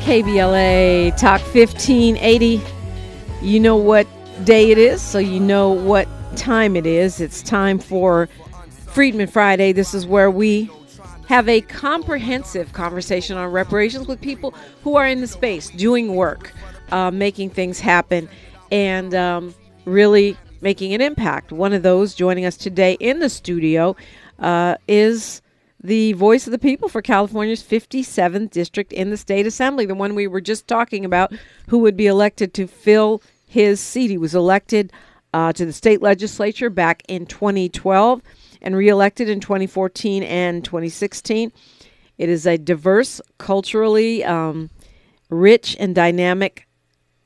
KBLA Talk 1580. You know what day it is, so you know what time it is. It's time for Freedmen Friday. This is where we have a comprehensive conversation on reparations with people who are in the space, doing work, uh, making things happen, and um, really making an impact. One of those joining us today in the studio uh, is the voice of the people for California's 57th district in the state assembly, the one we were just talking about, who would be elected to fill his seat. He was elected uh, to the state legislature back in 2012 and reelected in 2014 and 2016. It is a diverse, culturally um, rich, and dynamic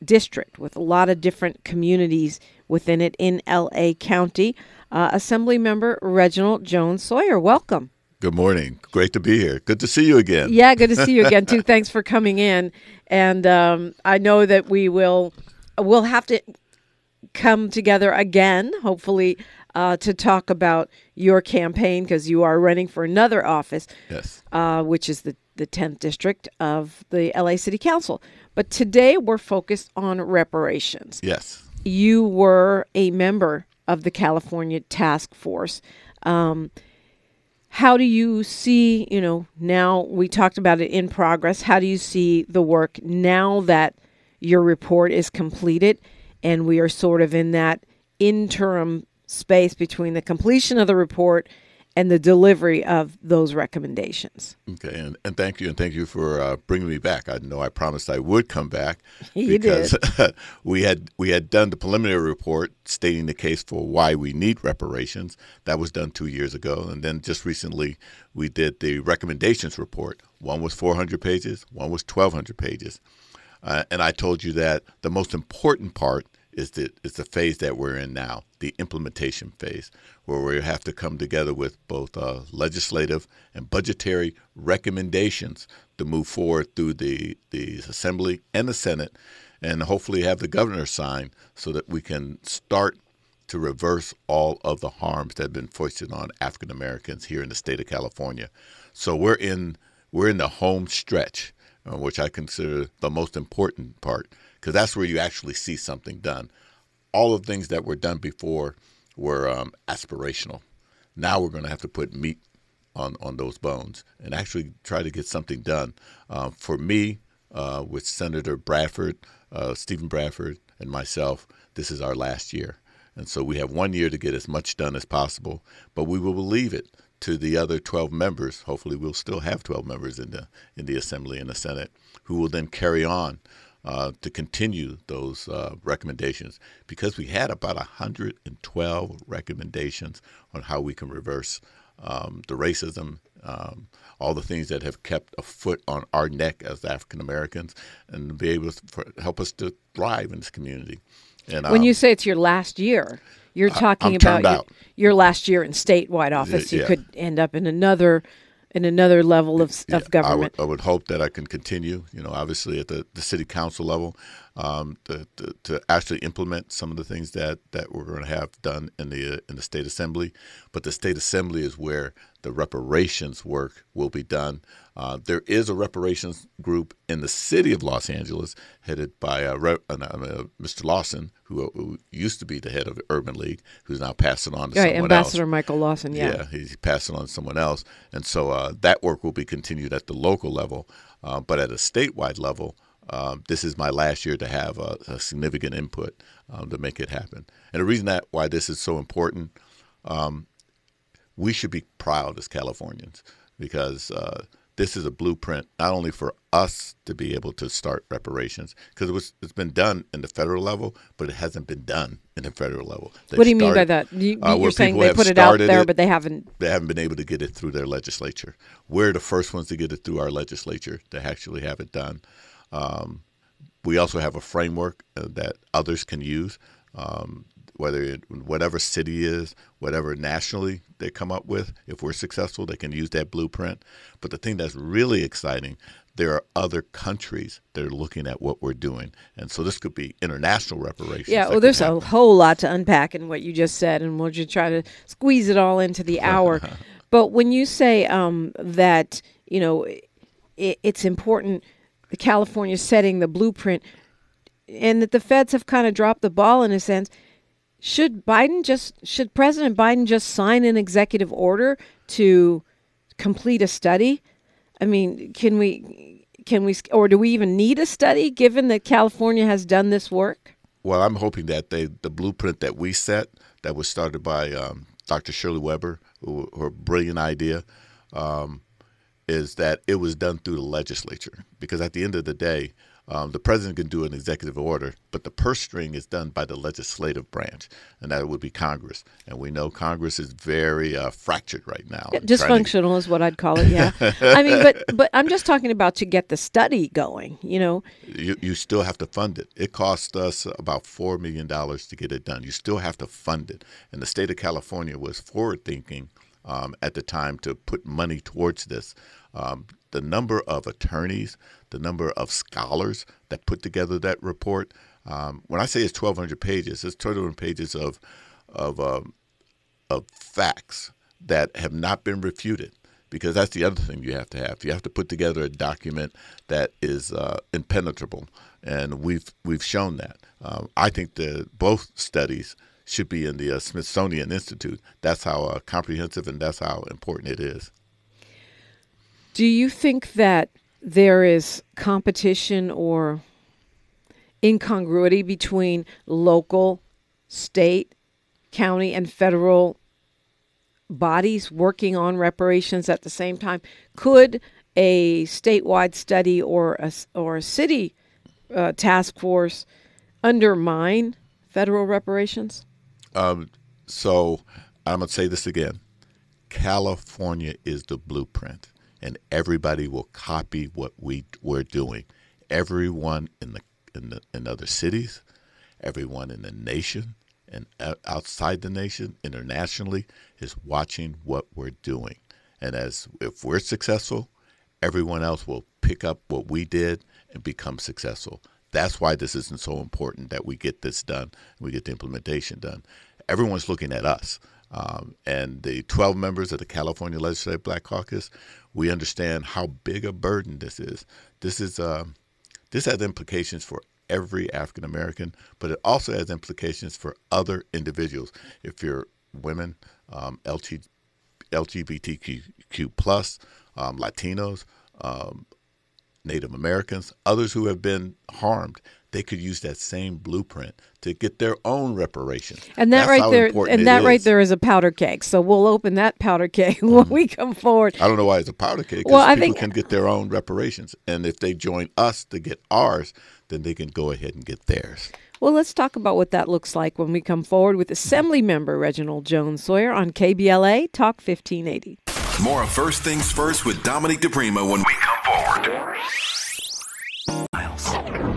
district with a lot of different communities within it in LA County. Uh, Assembly member Reginald Jones Sawyer, welcome. Good morning. Great to be here. Good to see you again. Yeah, good to see you again too. Thanks for coming in. And um, I know that we will we'll have to come together again, hopefully, uh, to talk about your campaign because you are running for another office. Yes. Uh, which is the the 10th district of the LA City Council. But today we're focused on reparations. Yes. You were a member of the California Task Force. Um, how do you see, you know, now we talked about it in progress. How do you see the work now that your report is completed and we are sort of in that interim space between the completion of the report and the delivery of those recommendations. Okay, and, and thank you, and thank you for uh, bringing me back. I know I promised I would come back you because we had we had done the preliminary report stating the case for why we need reparations. That was done two years ago, and then just recently we did the recommendations report. One was 400 pages, one was 1,200 pages, uh, and I told you that the most important part is the is the phase that we're in now, the implementation phase, where we have to come together with both uh, legislative and budgetary recommendations to move forward through the the Assembly and the Senate, and hopefully have the governor sign so that we can start to reverse all of the harms that have been foisted on African Americans here in the state of California. So we're in we're in the home stretch, uh, which I consider the most important part because that's where you actually see something done. All the things that were done before were um, aspirational. Now we're going to have to put meat on, on those bones and actually try to get something done. Uh, for me, uh, with Senator Bradford, uh, Steven Bradford, and myself, this is our last year. And so we have one year to get as much done as possible, but we will leave it to the other 12 members. Hopefully, we'll still have 12 members in the in the Assembly and the Senate who will then carry on uh, to continue those uh, recommendations because we had about 112 recommendations on how we can reverse um, the racism, um, all the things that have kept a foot on our neck as African Americans, and be able to help us to thrive in this community. And when um, you say it's your last year, you're talking about your, your, last year in statewide office. Yeah. You could end up in another in another level of, yeah, of government. I would, I would, hope that I can continue, you know, obviously at the, the city council level, um, to, to, to, actually implement some of the things that, that we're going to have done in the in the state assembly. But the state assembly is where the reparations work will be done. Uh, there is a reparations group in the city of Los Angeles, headed by uh, Re- uh, uh Mr. Lawson, who, who, used to be the head of the Urban League, who's now passing on to right, someone Ambassador else. Michael Lawson. Yeah, yeah, he's passing on to someone else, and so uh, that work will be continued at the local level, uh, but at a statewide level. Um, this is my last year to have a, a significant input um, to make it happen. And the reason that why this is so important, um, we should be proud as Californians because uh, this is a blueprint not only for us to be able to start reparations because it was it's been done in the federal level, but it hasn't been done in the federal level. They what do you started, mean by that? You, are uh, saying they put it out there, it, but they haven't. They haven't been able to get it through their legislature. We're the first ones to get it through our legislature to actually have it done. Um, we also have a framework uh, that others can use. Um, whether it, whatever city is, whatever nationally they come up with, if we're successful, they can use that blueprint. But the thing that's really exciting, there are other countries that are looking at what we're doing. And so this could be international reparations. Yeah, well, there's a whole lot to unpack in what you just said, and we'll just try to squeeze it all into the hour. but when you say um, that, you know, it, it's important the California setting the blueprint, and that the feds have kind of dropped the ball in a sense. Should Biden just should President Biden just sign an executive order to complete a study? I mean, can we can we or do we even need a study given that California has done this work? Well, I'm hoping that they the blueprint that we set that was started by um, Dr. Shirley Weber, who, her brilliant idea, um, is that it was done through the legislature. Because at the end of the day, um, the president can do an executive order, but the purse string is done by the legislative branch, and that would be Congress. And we know Congress is very uh, fractured right now. Dysfunctional to... is what I'd call it. Yeah, I mean, but but I'm just talking about to get the study going. You know, you you still have to fund it. It cost us about four million dollars to get it done. You still have to fund it, and the state of California was forward thinking um, at the time to put money towards this. Um, the number of attorneys, the number of scholars that put together that report. Um, when I say it's 1,200 pages, it's 1,200 pages of of um, of facts that have not been refuted. Because that's the other thing you have to have. You have to put together a document that is uh, impenetrable, and we've we've shown that. Um, I think the both studies should be in the uh, Smithsonian Institute. That's how uh, comprehensive and that's how important it is. Do you think that there is competition or incongruity between local, state, county, and federal bodies working on reparations at the same time? Could a statewide study or a, or a city uh, task force undermine federal reparations? Um, so I'm going to say this again California is the blueprint, and everybody will copy what we, we're doing. Everyone in the, in the in other cities, everyone in the nation, and outside the nation, internationally, is watching what we're doing. And as if we're successful, everyone else will pick up what we did and become successful. That's why this isn't so important that we get this done, we get the implementation done. Everyone's looking at us. Um, and the 12 members of the California Legislative Black Caucus, we understand how big a burden this is. This is uh, this has implications for every African American, but it also has implications for other individuals. If you're women, um, LG, LGBTQ plus, um, Latinos, um, Native Americans, others who have been harmed, they could use that same blueprint to get their own reparations. And that That's right there, and that is. right there is a powder keg. So we'll open that powder keg when mm-hmm. we come forward. I don't know why it's a powder keg. Well, I think can get their own reparations, and if they join us to get ours, then they can go ahead and get theirs. Well, let's talk about what that looks like when we come forward with Assembly Member Reginald Jones Sawyer on KBLA Talk 1580. More of First Things First with Dominique DiPrima when we come forward.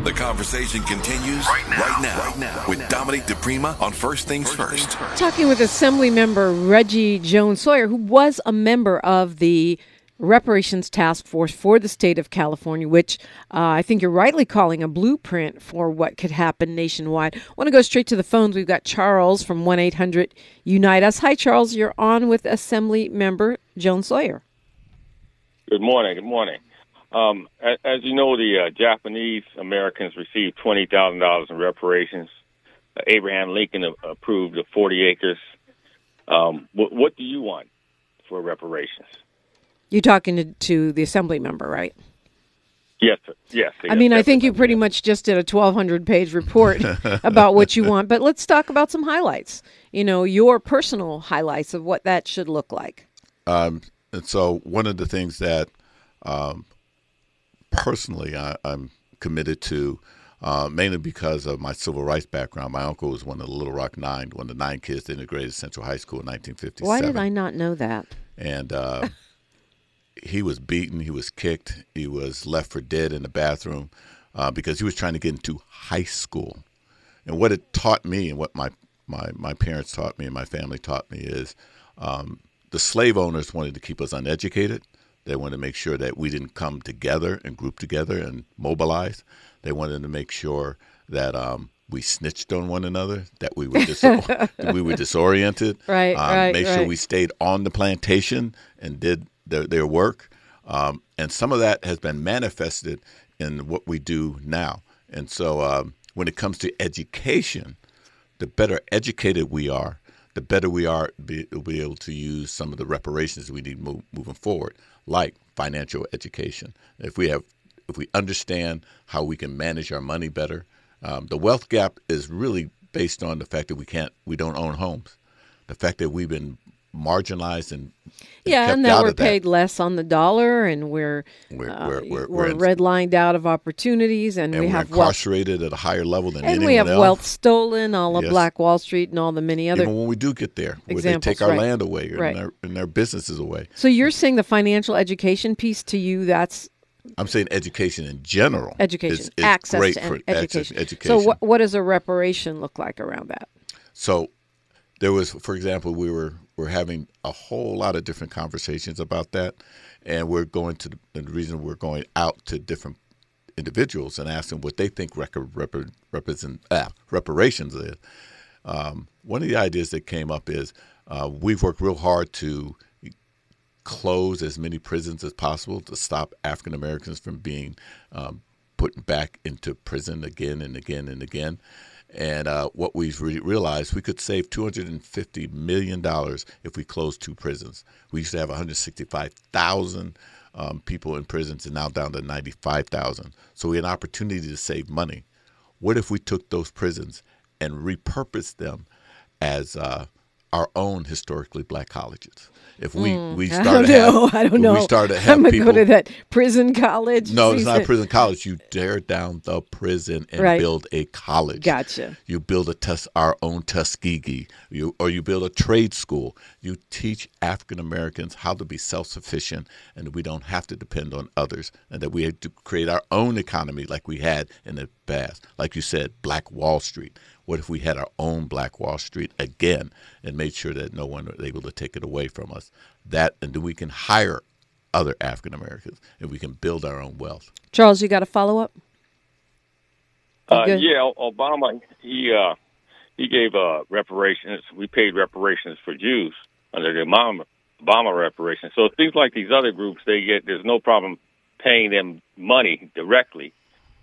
The conversation continues right now, right now, right now with Dominique DiPrima on First Things First. Talking with Assembly Member Reggie Jones Sawyer, who was a member of the reparations task force for the state of California, which uh, I think you're rightly calling a blueprint for what could happen nationwide. I want to go straight to the phones. We've got Charles from 1 800 Unite Us. Hi, Charles. You're on with Assembly Member Joan Sawyer. Good morning. Good morning. Um, as, as, you know, the uh, Japanese Americans received $20,000 in reparations. Uh, Abraham Lincoln approved the 40 acres. Um, what, what do you want for reparations? You're talking to, to the assembly member, right? Yes, sir. yes. I mean, I think you pretty much just did a 1,200 page report about what you want, but let's talk about some highlights. You know, your personal highlights of what that should look like. Um, and so, one of the things that um, personally I, am committed to, uh, mainly because of my civil rights background. My uncle was one of the Little Rock Nine, one of the nine kids that integrated Central High School in 1957. Why did I not know that? And uh, he was beaten, he was kicked, he was left for dead in the bathroom uh, because he was trying to get into high school. And what it taught me, and what my my my parents taught me, and my family taught me is. Um, the slave owners wanted to keep us uneducated. They wanted to make sure that we didn't come together and group together and mobilize. They wanted to make sure that um, we snitched on one another, that we were dis- we were disoriented. Right, um, right. Make right. sure we stayed on the plantation and did their, their work. Um, and some of that has been manifested in what we do now. And so, um, when it comes to education, the better educated we are, the better we are be, be able to use some of the reparations we need move, moving forward, like financial education. If we have, if we understand how we can manage our money better, um, the wealth gap is really based on the fact that we can't, we don't own homes. The fact that we've been marginalized and, and yeah, and that we're paid less on the dollar, and we're we're, uh, we're, we're, we're, in, redlined out of opportunities, and, and we we're have wealth, incarcerated at a higher level than and anyone we have else. wealth stolen, all of Yes. Black Wall Street, and all the many other. Even when we do get there, where they take our right. land away Right. and, their, and their businesses away. so you're saying the financial education piece to you that's I'm saying education in general. education, is, is access great for access- education. education. So what what does a reparation look like around that? So there was, for example, we were we're having a whole lot of different conversations about that, and we're going to the, the reason we're going out to different individuals and asking what they think record, repar, represent ah, reparations is. Um, one of the ideas that came up is uh, we've worked real hard to close as many prisons as possible to stop African Americans from being um, put back into prison again and again and again. And uh, what we've re- realized, we could save $250 million if we closed two prisons. We used to have 165,000 um, people in prisons and now down to 95,000. So we had an opportunity to save money. What if we took those prisons and repurposed them as uh, our own historically black colleges? If we, we Hmm. I don't have, know. I don't know. We started to have I'm gonna people, go to that prison college. no, it's not a prison college. You tear down the prison and Right. build a college. Gotcha. You build a tus- our own Tuskegee. You or you build a trade school. You teach African Americans how to be self sufficient and we don't have to depend on others and that we have to create our own economy like we had in the past. Like you said, Black Wall Street. What if we had our own Black Wall Street again and made sure that no one was able to take it away from us? That and then we can hire other African Americans and we can build our own wealth. Charles, you got a follow up? Uh, yeah, Obama he uh, he gave uh, reparations. We paid reparations for Jews under the Obama, Obama reparations. So things like these other groups they get there's no problem paying them money directly,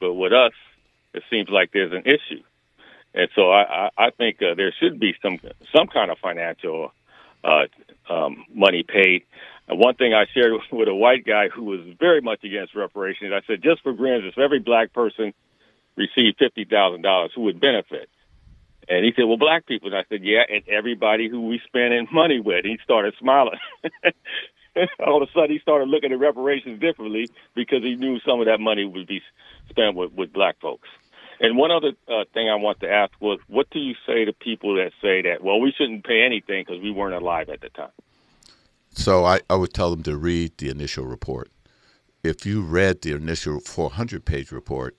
but with us it seems like there's an issue, and so I I, think uh, there should be some some kind of financial uh, um, money paid. And one thing I shared with a white guy who was very much against reparations, I said, just for grins, if every black person received fifty thousand dollars, who would benefit? And he said, "Well, black people." And I said, "Yeah, and everybody who we spending money with." He started smiling. All of a sudden, he started looking at reparations differently because he knew some of that money would be spent with, with black folks. And one other uh, thing I want to ask was, what do you say to people that say that, well, we shouldn't pay anything because we weren't alive at the time? So I, I would tell them to read the initial report. If you read the initial 400 page report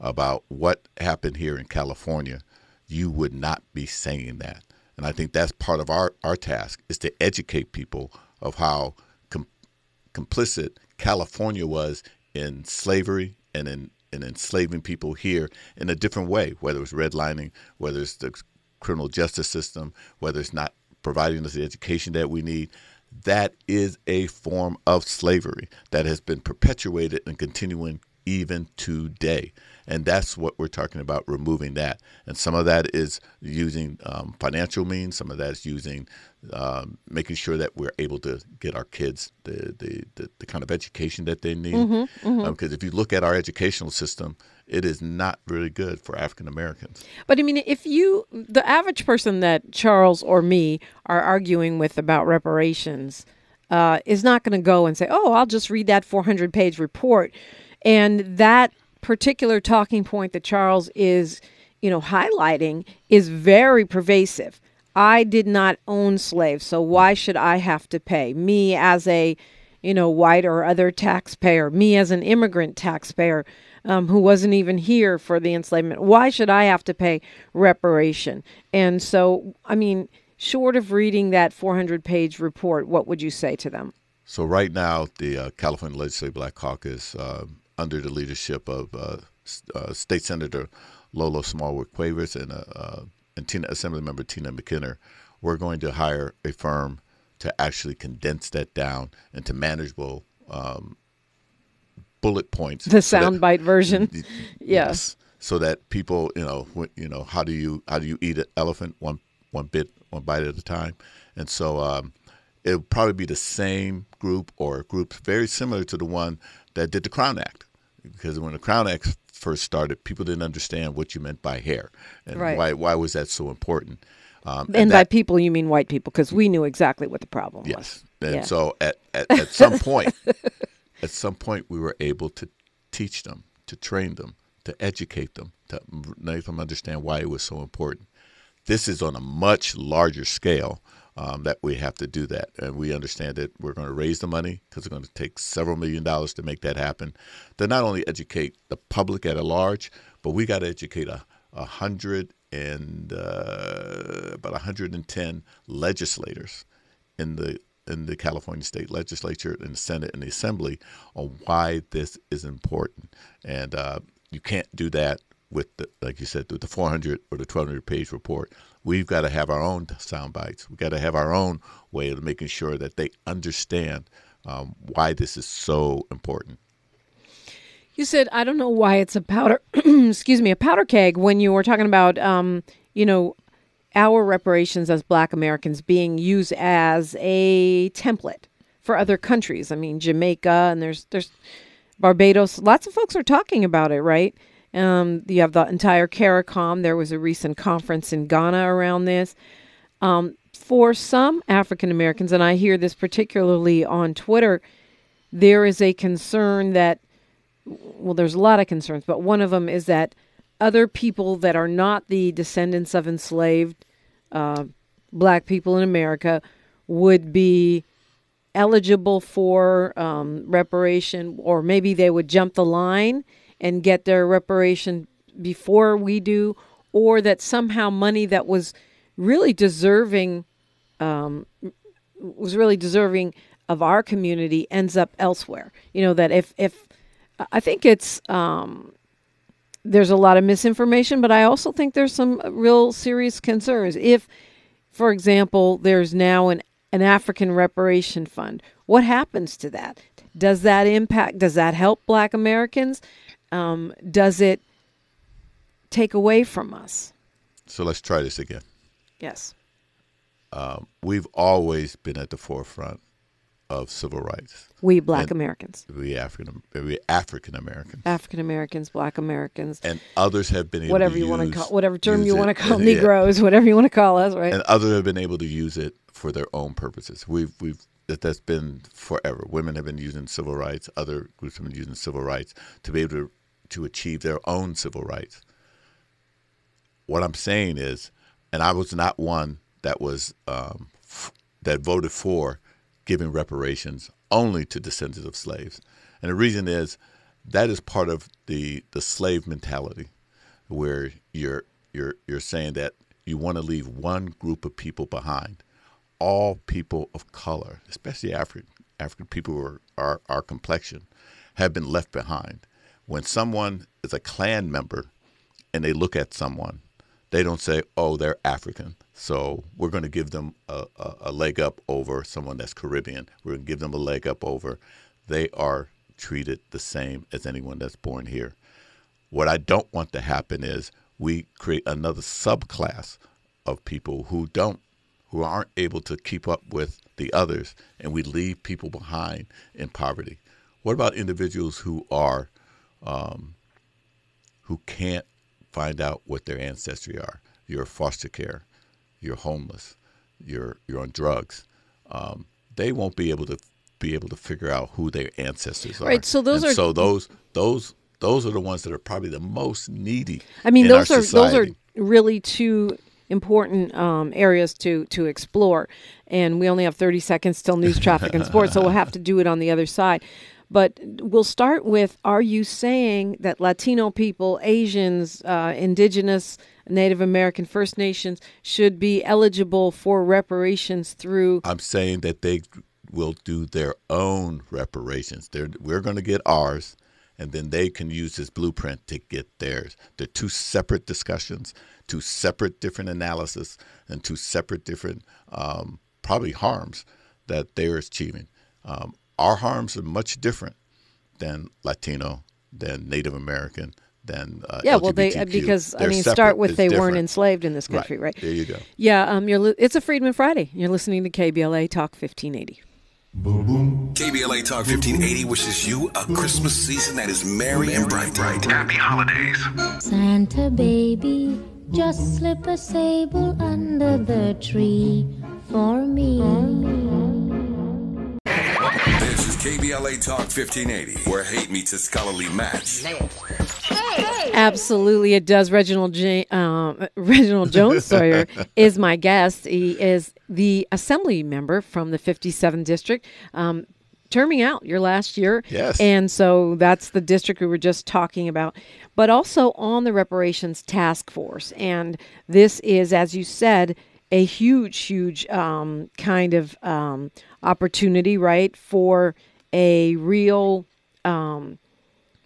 about what happened here in California, you would not be saying that. And I think that's part of our, our task is to educate people of how com- complicit California was in slavery and in, in enslaving people here in a different way, whether it's redlining, whether it's the criminal justice system, whether it's not providing us the education that we need. That is a form of slavery that has been perpetuated and continuing even today. And that's what we're talking about removing that. And some of that is using um, financial means, some of that is using um, making sure that we're able to get our kids the, the, the, the kind of education that they need. Because if you look at our educational system, it is not really good for African Americans. But I mean, if you, the average person that Charles or me are arguing with about reparations, uh, is not going to go and say, "Oh, I'll just read that 400 page report," and that particular talking point that Charles is, you know, highlighting is very pervasive. I did not own slaves, so why should I have to pay? Me as a, you know, white or other taxpayer, me as an immigrant taxpayer um, who wasn't even here for the enslavement, why should I have to pay reparation? And so, I mean, short of reading that 400 page report, what would you say to them? So right now, the uh, California Legislative Black Caucus, uh, under the leadership of uh, uh, State Senator Lola Smallwood Cuevas and, uh, uh, and Tina, Assemblymember Tina McKinnor, we're going to hire a firm to actually condense that down into manageable um, bullet points. The so soundbite version. Yes. So that people, you know, you know, how do you how do you eat an elephant one one bit one bite at a time, and so um, it'll probably be the same group or groups very similar to the one that did the Crown Act, because when the Crown Act first started, people didn't understand what you meant by hair and Right. why why was that so important. Um, And by that- people, you mean white people, because we knew exactly what the problem was. Yes. And Yeah. so at, at, at some point, at some point, we were able to teach them, to train them, to educate them, to make them understand why it was so important. This is on a much larger scale um, that we have to do that. And we understand that we're going to raise the money because it's going to take several million dollars to make that happen. To not only educate the public at a large, but we got to educate a, a hundred and uh, about 110 legislators in the in the California State Legislature, in the Senate, and the Assembly on why this is important. And uh, you can't do that with, the, like you said, with the 400 or the 1200 page report. We've got to have our own sound bites. We've got to have our own way of making sure that they understand um, why this is so important. You said I don't know why it's a powder. excuse me, a powder keg when you were talking about, um, you know, our reparations as Black Americans being used as a template for other countries. I mean, Jamaica and there's there's Barbados. Lots of folks are talking about it, right? Um, you have the entire CARICOM. There was a recent conference in Ghana around this. Um, for some African Americans, and I hear this particularly on Twitter, there is a concern that well, there's a lot of concerns, but one of them is that other people that are not the descendants of enslaved uh, black people in America would be eligible for um, reparation, or maybe they would jump the line and get their reparation before we do, or that somehow money that was really deserving um, was really deserving of our community ends up elsewhere. You know that if if I think it's um, there's a lot of misinformation, but I also think there's some real serious concerns. If, for example, there's now an an African reparation fund, what happens to that? Does that impact? Does that help Black Americans? Um, does it take away from us? So let's try this again. Yes. Um, we've always been at the forefront of civil rights. We Black And- Americans, We African, we African Americans. African Americans, Black Americans, and others have been able whatever to you want to use- call, whatever term you it. want to call Yeah. Negroes, whatever you want to call us, right? and others have been able to use it for their own purposes. We've we've that that's been forever. Women have been using civil rights. Other groups have been using civil rights to be able to to achieve their own civil rights. What I'm saying is, and I was not one that was um, f- that voted for giving reparations only to descendants of slaves, and the reason is that is part of the the slave mentality, where you're you're you're saying that you want to leave one group of people behind, all people of color, especially African African people who are our, our complexion, have been left behind. When someone is a Klan member and they look at someone, they don't say, "Oh, they're African, so we're going to give them a, a, a leg up over someone that's Caribbean. We're going to give them a leg up over." They are treated the same as anyone that's born here. What I don't want to happen is we create another subclass of people who don't, who aren't able to keep up with the others, and we leave people behind in poverty. What about individuals who are, um, who can't find out what their ancestry are? You're foster care, you're homeless, you're you're on drugs. Um, they won't be able to be able to figure out who their ancestors are. Right, so those And are- so those those those are the ones that are probably the most needy. I mean, those are those are really two important um, areas to to explore, and we only have thirty seconds till news, traffic, and sports, so we'll have to do it on the other side. But we'll start with: Are you saying that Latino people, Asians, uh, Indigenous, Native American, First Nations should be eligible for reparations through? I'm saying that they will do their own reparations. They're, we're going to get ours, and then they can use this blueprint to get theirs. They're two separate discussions, two separate different analysis, and two separate different um, probably harms that they're achieving. Um, our harms are much different than Latino, than Native American, than uh, yeah. Well, they because I They're mean, separate. start with It's they weren't enslaved in this country, right? There you go. Yeah. Um. You're. Li- it's a Freedmen Friday. You're listening to KBLA Talk 1580. Boom, KBLA Talk 1580 wishes you a Christmas season that is merry and bright. Happy holidays. Santa baby, just slip a sable under the tree for me. This KBLA Talk 1580, where hate meets a scholarly match. Absolutely, it does. Reginald J- um, Reginald Jones Sawyer is my guest. He is the assembly member from the 57th district. Um, terming out your last year. Yes. And so that's the district we were just talking about, but also on the reparations task force. And this is, as you said, a huge, huge um, kind of um, opportunity, right, for a real um,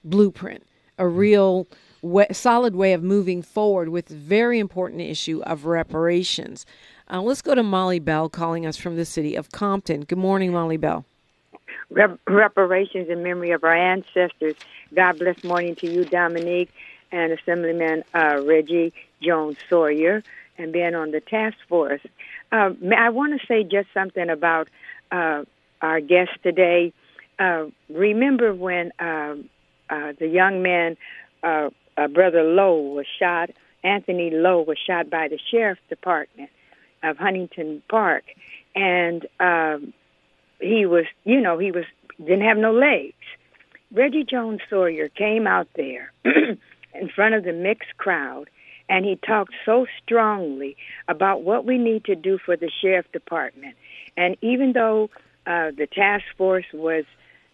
blueprint, a real wa solid way of moving forward with the very important issue of reparations. Uh, let's go to Molly Bell calling us from the city of Compton. Good morning, Molly Bell. Rep- reparations in memory of our ancestors. God bless morning to you, Dominique, and Assemblyman uh, Reggie Jones Sawyer, and being on the task force. Uh, I want to say just something about uh, our guest today. Uh, remember when um uh, the young man, uh, uh, Brother Lowe, was shot? Anthony Lowe was shot by the sheriff's department of Huntington Park, and um, he was, you know, he was didn't have no legs. Reggie Jones Sawyer came out there in front of the mixed crowd and he talked so strongly about what we need to do for the sheriff department. And even though uh, the task force was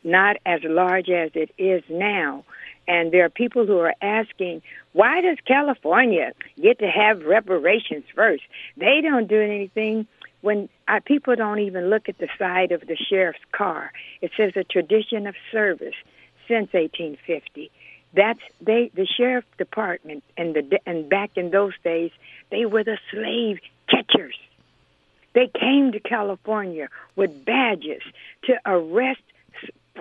not as large as it is now, and there are people who are asking, why does California get to have reparations first? They don't do anything when people don't even look at the side of the sheriff's car. It says a tradition of service since 1850. That's they the sheriff department and the and back in those days they were the slave catchers. They came to California with badges to arrest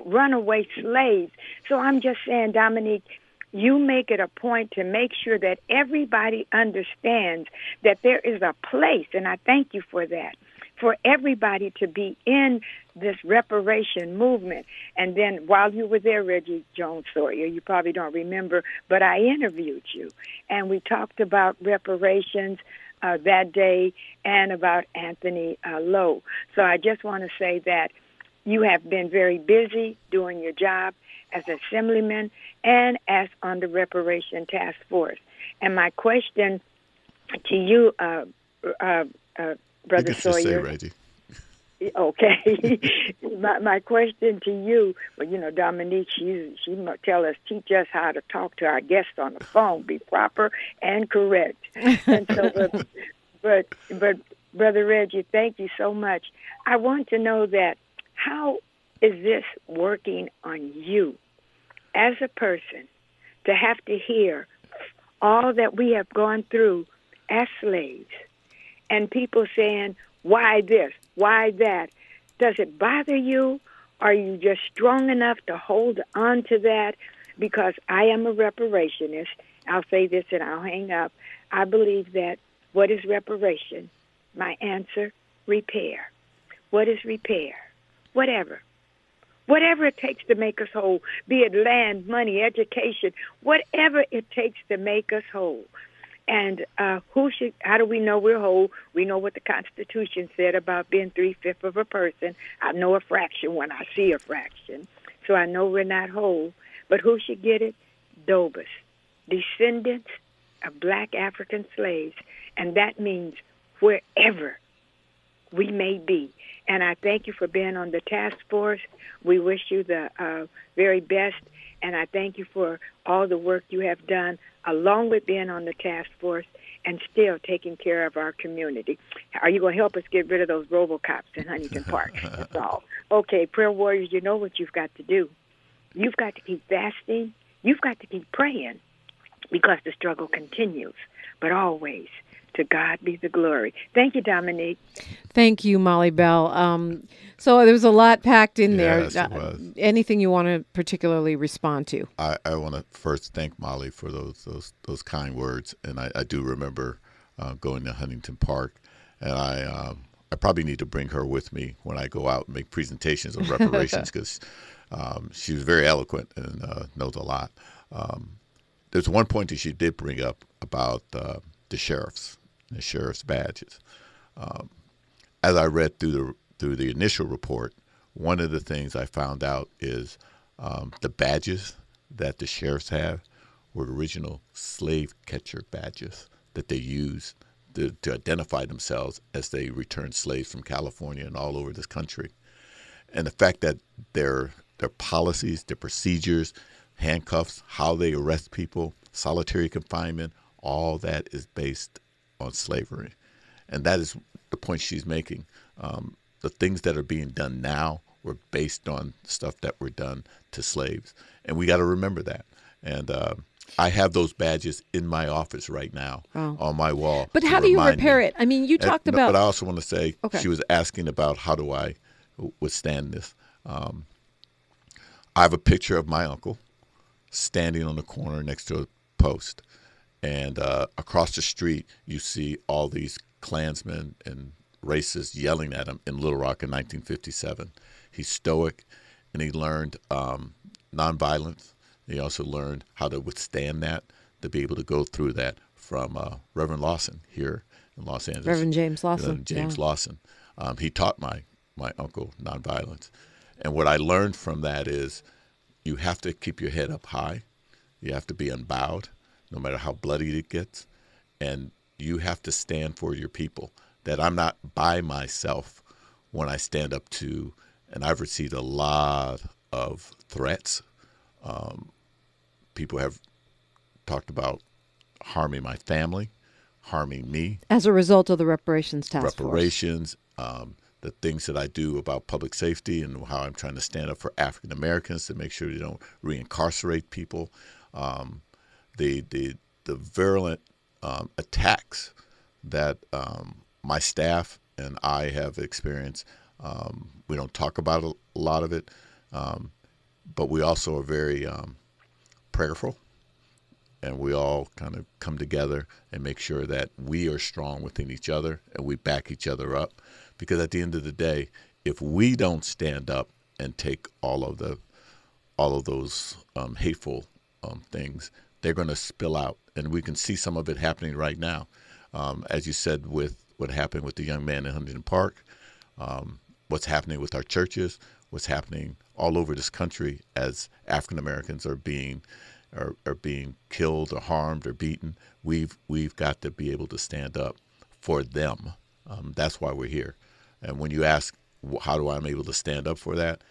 runaway slaves. So I'm just saying, Dominique, you make it a point to make sure that everybody understands that there is a place, and I thank you for that, for everybody to be in this reparation movement. And then while you were there, Reggie Jones Sawyer, you probably don't remember, but I interviewed you, and we talked about reparations uh, that day and about Anthony uh, Lowe. So I just want to say that you have been very busy doing your job as assemblyman and as on the reparation task force. And my question to you, uh, uh, uh, You Brother can just say, Reggie. okay. my my question to you, well, you know, Dominique, she she mu- tell us, teach us how to talk to our guests on the phone, be proper and correct. And so, but but, but brother Reggie, thank you so much. I want to know that how is this working on you as a person to have to hear all that we have gone through as slaves and people saying, why this? Why that? Does it bother you? Are you just strong enough to hold on to that? Because I am a reparationist. I'll say this and I'll hang up. I believe that what is reparation? My answer, repair. What is repair? Whatever. Whatever it takes to make us whole, be it land, money, education, whatever it takes to make us whole. And uh, who should? How do we know we're whole? We know what the Constitution said about being three fifths of a person. I know a fraction when I see a fraction, so I know we're not whole. But who should get it? Dobas, descendants of black African slaves, and that means wherever we may be. And I thank you for being on the task force. We wish you the uh, very best, and I thank you for all the work you have done, along with being on the task force and still taking care of our community. Are you going to help us get rid of those RoboCops in Huntington Park? That's all. Okay, prayer warriors, you know what you've got to do. You've got to keep fasting. You've got to keep praying because the struggle continues. But always To God be the glory. Thank you, Dominique. Thank you, Molly Bell. Um, so there was a lot packed in Yes, there. it was. anything you want to particularly respond to? I, I want to first thank Molly for those those those kind words, and I, I do remember uh, going to Huntington Park, and I um, I probably need to bring her with me when I go out and make presentations on reparations because um, she was very eloquent and uh, knows a lot. Um, there's one point that she did bring up about uh, the sheriffs, the sheriff's badges. Um, as I read through the through the initial report, one of the things I found out is um, the badges that the sheriffs have were original slave catcher badges that they used to, to identify themselves as they returned slaves from California and all over this country. And the fact that their their policies, their procedures, handcuffs, how they arrest people, solitary confinement, all that is based on slavery. And that is the point she's making. Um, the things that are being done now were based on stuff that were done to slaves. And we got to remember that. And uh, I have those badges in my office right now Wow. on my wall. But how do you remind me. repair it? I mean, you talked no, about. But I also want to say Okay. she was asking about how do I withstand this. Um, I have a picture of my uncle standing on the corner next to a post, and uh, across the street you see all these Klansmen and racists yelling at him in Little Rock in 1957. He's stoic, and he learned um, nonviolence. He also learned how to withstand that, to be able to go through that from uh, Reverend Lawson here in Los Angeles. Reverend James Lawson, Reverend James yeah. Lawson. Um, he taught my my uncle nonviolence, and what I learned from that is you have to keep your head up high. You have to be unbowed, no matter how bloody it gets, and you have to stand for your people. That I'm not by myself when I stand up to, and I've received a lot of threats. Um, people have talked about harming my family, harming me, as a result of the reparations task force. reparations, um, the things that I do about public safety and how I'm trying to stand up for African Americans to make sure they don't reincarcerate people, um, the the the virulent um, attacks that um, my staff and I have experienced. Um, we don't talk about a lot of it, um, but we also are very um, prayerful and we all kind of come together and make sure that we are strong within each other and we back each other up because at the end of the day if we don't stand up and take all of the all of those um, hateful things they're going to spill out and we can see some of it happening right now um, as you said with what happened with the young man in huntington park um, what's happening with our churches, what's happening all over this country as African Americans are being are, are being killed or harmed or beaten. We've we've got to be able to stand up for them. Um, that's why we're here. And when you ask how do I'm able to stand up for that,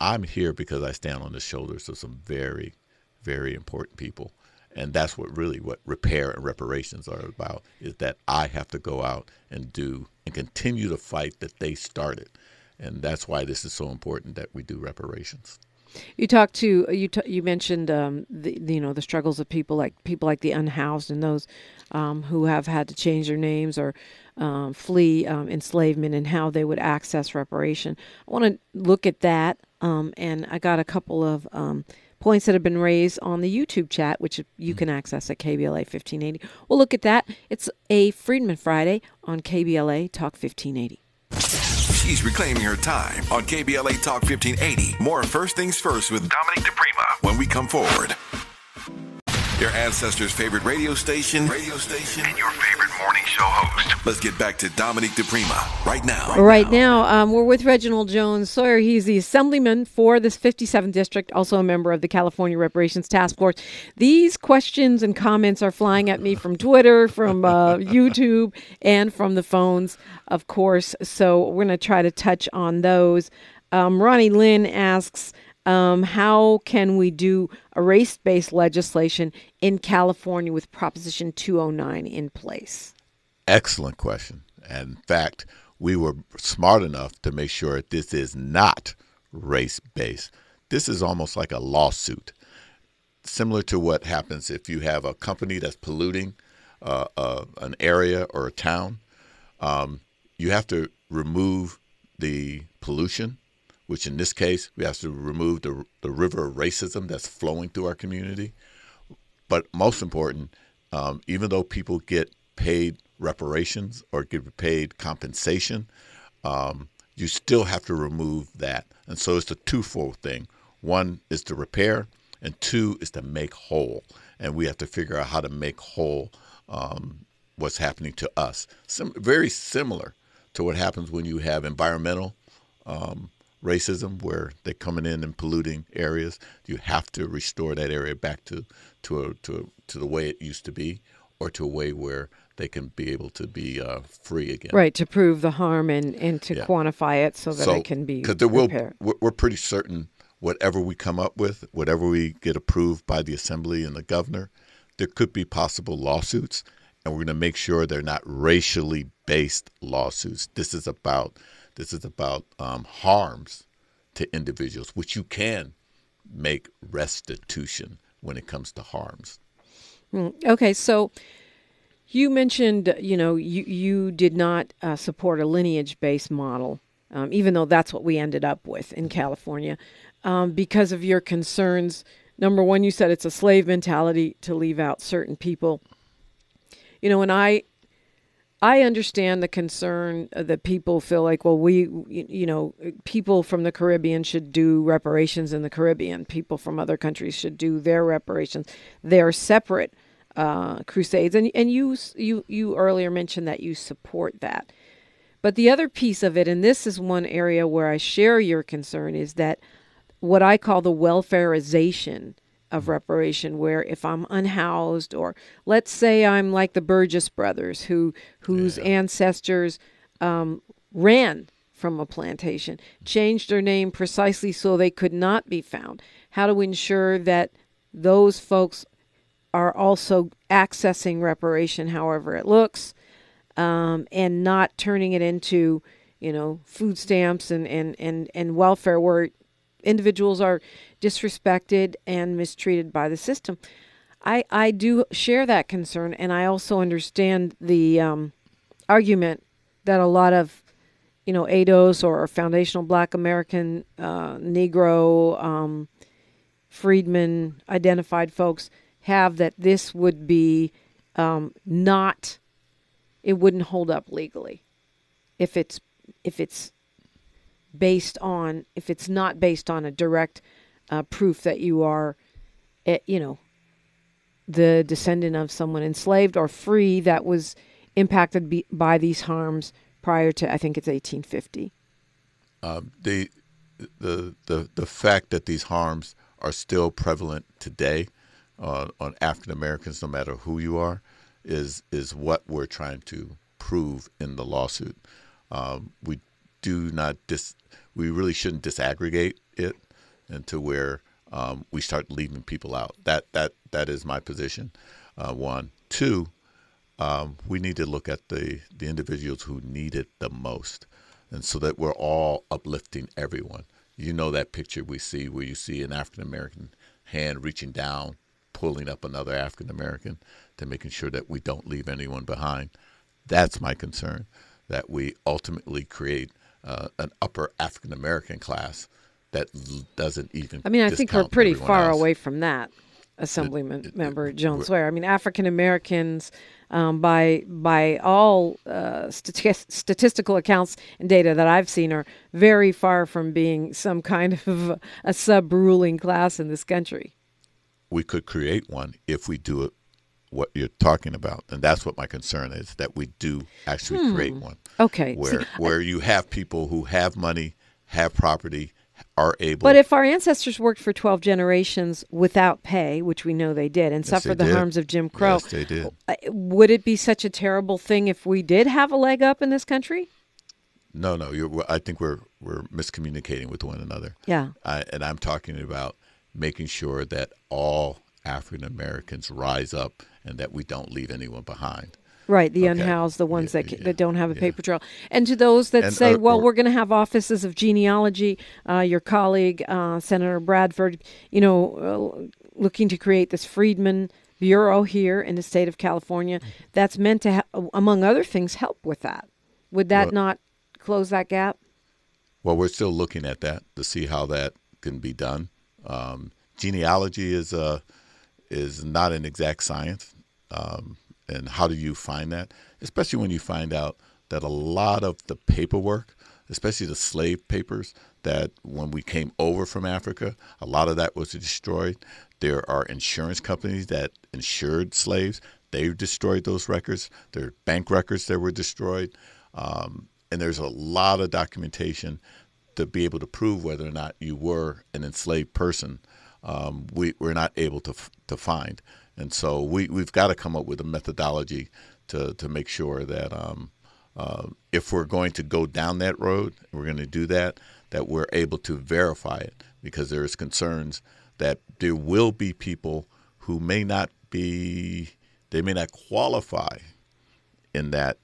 I'm here because I stand on the shoulders of some very, very important people. And that's what really what repair and reparations are about is that I have to go out and do and continue the fight that they started. And that's why this is so important that we do reparations. You talked to you. T- you mentioned um, the, the you know the struggles of people like people like the unhoused and those um, who have had to change their names or um, flee um, enslavement and how they would access reparation. I want to look at that, um, and I got a couple of um, points that have been raised on the YouTube chat, which you mm. can access at KBLA 1580. We'll look at that. It's a Freedmen Friday on KBLA Talk 1580. She's reclaiming her time on KBLA Talk 1580. More First Things First with Dominique DiPrima when we come forward. Your ancestors' favorite radio station, radio station, and your favorite morning show host. Let's get back to Dominique DiPrima right now. Right now, um, we're with Reginald Jones Sawyer. He's the assemblyman for this 57th district, also a member of the California Reparations Task Force. These questions and comments are flying at me from Twitter, from uh, YouTube, and from the phones, of course. So we're going to try to touch on those. Um, Ronnie Lynn asks, um, how can we do a race based legislation in California with Proposition 209 in place? Excellent question. And in fact, we were smart enough to make sure this is not race based. This is almost like a lawsuit, similar to what happens if you have a company that's polluting. uh, uh, an area or a town, um, you have to remove the pollution, which in this case, we have to remove the, the river of racism that's flowing through our community. But most important, um, even though people get paid reparations or get paid compensation, um, you still have to remove that. And so it's a twofold thing. One is to repair, and two is to make whole. And we have to figure out how to make whole um, what's happening to us. Very similar to what happens when you have environmental um, racism, where they're coming in and polluting areas. You have to restore that area back to to a, to a, to the way it used to be, or to a way where they can be able to be uh, free again. Right to prove the harm and and to Yeah. quantify it so that so, it can be because there will we're pretty certain whatever we come up with, whatever we get approved by the assembly and the governor, there could be possible lawsuits, and we're going to make sure they're not racially based lawsuits. This is about this is about um, harms to individuals, which you can make restitution when it comes to harms. Okay, so you mentioned, you know, you you did not uh, support a lineage-based model, um, even though that's what we ended up with in California, um, because of your concerns. Number one, you said it's a slave mentality to leave out certain people. You know, and I I understand the concern that people feel like, well, we, you know, people from the Caribbean should do reparations in the Caribbean. People from other countries should do their reparations. They're separate uh, crusades, and and you you you earlier mentioned that you support that. But the other piece of it, and this is one area where I share your concern, is that what I call the welfareization of reparation where if I'm unhoused or let's say I'm like the Burgess brothers who whose ancestors um, ran from a plantation, changed their name precisely so they could not be found. How to ensure that those folks are also accessing reparation however it looks um, and not turning it into you know food stamps and, and, and, and welfare where individuals are disrespected and mistreated by the system. I, I do share that concern, and I also understand the um, argument that a lot of, you know, ADOS or foundational Black American, uh, Negro, um, freedmen, identified folks have that this would be um, not, it wouldn't hold up legally if it's if it's based on if it's not based on a direct uh, proof that you are, eh, you know, the descendant of someone enslaved or free that was impacted be, by these harms prior to I think it's 1850. Um, the the the the fact that these harms are still prevalent today uh, on African Americans, no matter who you are, is is what we're trying to prove in the lawsuit. Um, we do not dis we really shouldn't disaggregate it into where um, we start leaving people out. That that that is my position. Uh, one, two. Um, we need to look at the the individuals who need it the most, and so that we're all uplifting everyone. You know that picture we see where you see an African American hand reaching down, pulling up another African American, to making sure that we don't leave anyone behind. That's my concern. That we ultimately create uh, an upper African American class that doesn't even. I mean, I think we're pretty far else. away from that. Assemblyman it- member Joan we're- Sawyer. I mean, African Americans, um, by by all uh, stati- statistical accounts and data that I've seen, are very far from being some kind of a sub ruling class in this country. we could create one if we do it what you're talking about and that's what my concern is that we do actually create one Okay, Hmm. see, where where you have people who have money have property are able But if our ancestors worked for 12 generations without pay, which we know they did, and Yes, suffered the did. harms of Jim Crow, yes they did uh, would it be such a terrible thing if we did have a leg up in this country? no no i think we're we're miscommunicating with one another Yeah. I, and i'm talking about making sure that all african americans rise up and that we don't leave anyone behind Right, the Okay. unhoused, the ones Yeah, that yeah, that don't have a yeah. paper trail, and to those that And, say, uh, "Well, or- we're going to have offices of genealogy." Uh, your colleague, uh, Senator Bradford, you know, uh, looking to create this Freedman bureau here in the state of California that's meant to, ha- among other things, help with that. Would that Well- not close that gap? Well, we're still looking at that to see how that can be done. Um, genealogy is a is not an exact science, um, and how do you find that? Especially when you find out that a lot of the paperwork, especially the slave papers, that when we came over from Africa, a lot of that was destroyed. There are insurance companies that insured slaves. They've destroyed those records. There are bank records that were destroyed. Um, and there's a lot of documentation to be able to prove whether or not you were an enslaved person. Um, we, we're not able to, to find. And so we, we've got to come up with a methodology to, to make sure that um, uh, if we're going to go down that road, we're going to do that, that we're able to verify it. Because there's concerns that there will be people who may not be, they may not qualify in that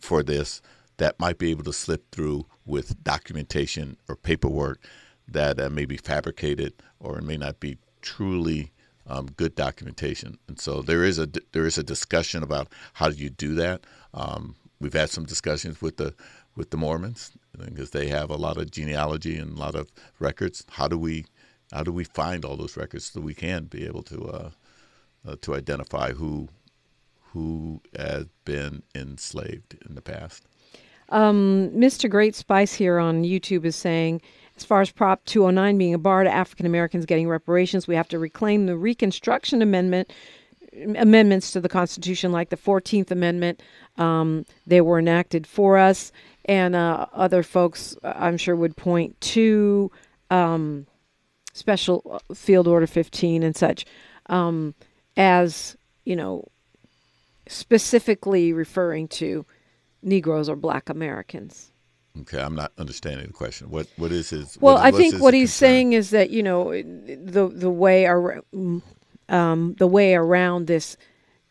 for this that might be able to slip through with documentation or paperwork that uh, may be fabricated or may not be truly um, good documentation. And so there is a there is a discussion about how do you do that. Um, we've had some discussions with the with the Mormons because they have a lot of genealogy and a lot of records. How do we how do we find all those records so we can be able to uh, uh, to identify who who has been enslaved in the past? Mr. Great Spice here on YouTube is saying, as far as Prop 209 being a bar to African Americans getting reparations, we have to reclaim the Reconstruction Amendment amendments to the Constitution, like the Fourteenth Amendment. Um, they were enacted for us, and uh, other folks, uh, I'm sure, would point to um, Special Field Order 15 and such um, as you know specifically referring to Negroes or Black Americans. Okay, I'm not understanding the question. What what is his? Well, what- I think what he's concern? saying is that you know the the way ar- um, the way around this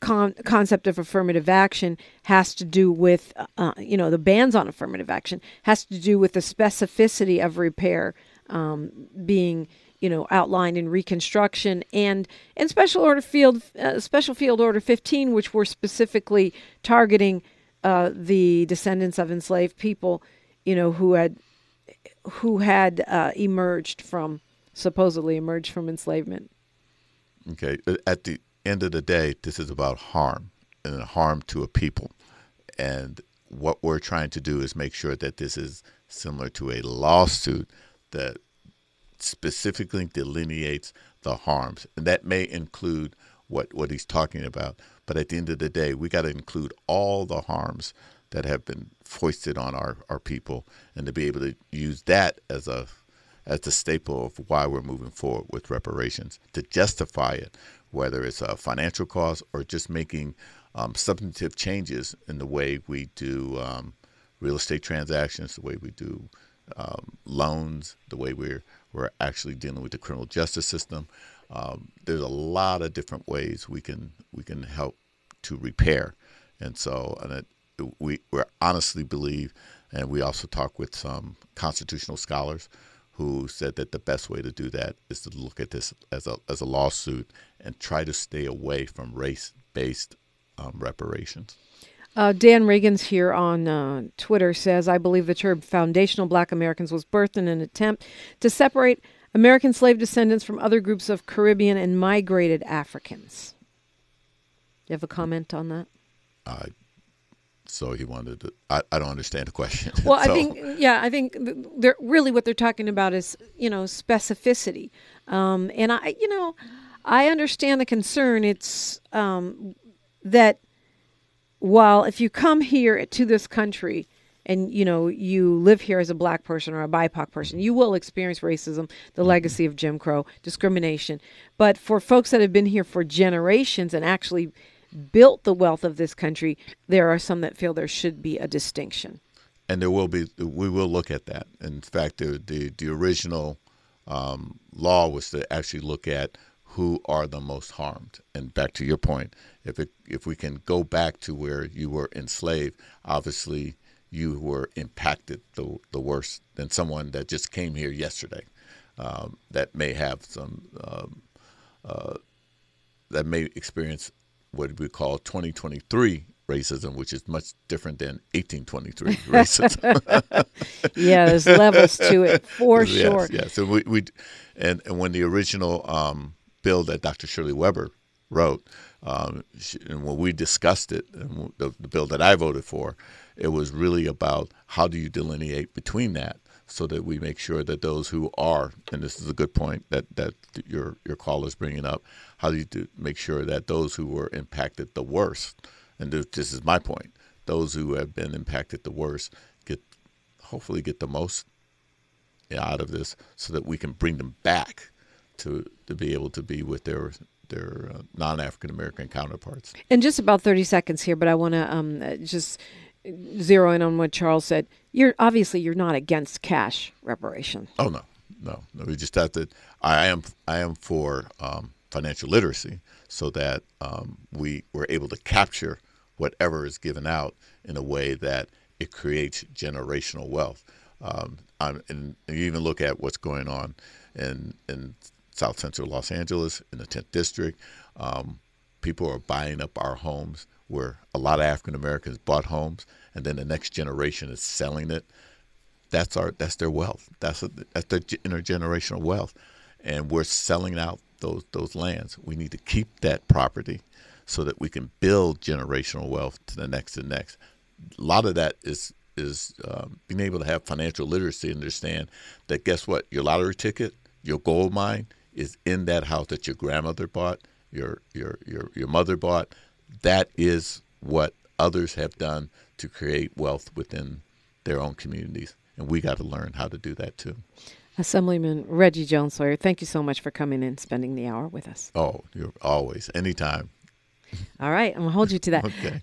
con- concept of affirmative action has to do with uh, you know the bans on affirmative action has to do with the specificity of repair um, being you know outlined in reconstruction and and special order field uh, special field order 15 which were specifically targeting uh, the descendants of enslaved people you know who had who had uh, emerged from supposedly emerged from enslavement. Okay, uh, at the end of the day, this is about harm and harm to a people, and what we're trying to do is make sure that this is similar to a lawsuit that specifically delineates the harms, and that may include what what he's talking about. But at the end of the day, we got to include all the harms that have been foisted on our, our people, and to be able to use that as a as the staple of why we're moving forward with reparations to justify it, whether it's a financial cost or just making um, substantive changes in the way we do um, real estate transactions, the way we do um, loans, the way we're we're actually dealing with the criminal justice system. Um, there's a lot of different ways we can we can help to repair, and so and it, we we honestly believe, and we also talk with some constitutional scholars who said that the best way to do that is to look at this as a as a lawsuit and try to stay away from race based um, reparations. Uh, Dan Regans here on uh, Twitter says, I believe the term foundational black Americans was birthed in an attempt to separate American slave descendants from other groups of Caribbean and migrated Africans. You have a comment on that? Uh, so he wanted to. I, I don't understand the question. Well, I think yeah, I think they're really what they're talking about is you know specificity, um, and I you know I understand the concern. It's um, that while if you come here to this country and you know you live here as a black person or a BIPOC person, you will experience racism, the legacy of Jim Crow, discrimination. But for folks that have been here for generations and actually built the wealth of this country, there are some that feel there should be a distinction. and there will be we will look at that. In fact, the the, the original um, law was to actually look at who are the most harmed. And back to your point, if it if we can go back to where you were enslaved, obviously you were impacted the the worst than someone that just came here yesterday. Um, that may have some um, uh, that may experience what we call 2023 racism, which is much different than 1823 racism. yeah, there's levels to it for yes, sure. Yeah. So we, we and, and when the original um, bill that Dr. Shirley Weber wrote, um, she, and when we discussed it, and the, the bill that I voted for, it was really about how do you delineate between that so that we make sure that those who are, and this is a good point that, that your your caller is bringing up, how do you make sure that those who were impacted the worst, and this is my point, those who have been impacted the worst get hopefully get the most out of this, so that we can bring them back to to be able to be with their their uh, non African American counterparts. In just about thirty seconds here, but I want to um, just zero in on what Charles said. You're obviously you're not against cash reparation. Oh no, no, no. We just have to. I am I am for um, financial literacy so that um, we we're able to capture whatever is given out in a way that it creates generational wealth. Um, and you even look at what's going on in in South Central Los Angeles in the 10th District. Um, people are buying up our homes where a lot of African Americans bought homes, and then the next generation is selling it. That's our that's their wealth. That's a, that's their intergenerational wealth, and we're selling out those those lands. We need to keep that property so that we can build generational wealth to the next and next. A lot of that is is um, being able to have financial literacy and understand that guess what your lottery ticket, your gold mine is in that house that your grandmother bought, your your your your mother bought that is what others have done to create wealth within their own communities. And we got to learn how to do that too. Assemblyman Reggie Jones Sawyer, thank you so much for coming in, spending the hour with us. Oh, you're always, anytime. All right, I'm gonna hold you to that. okay.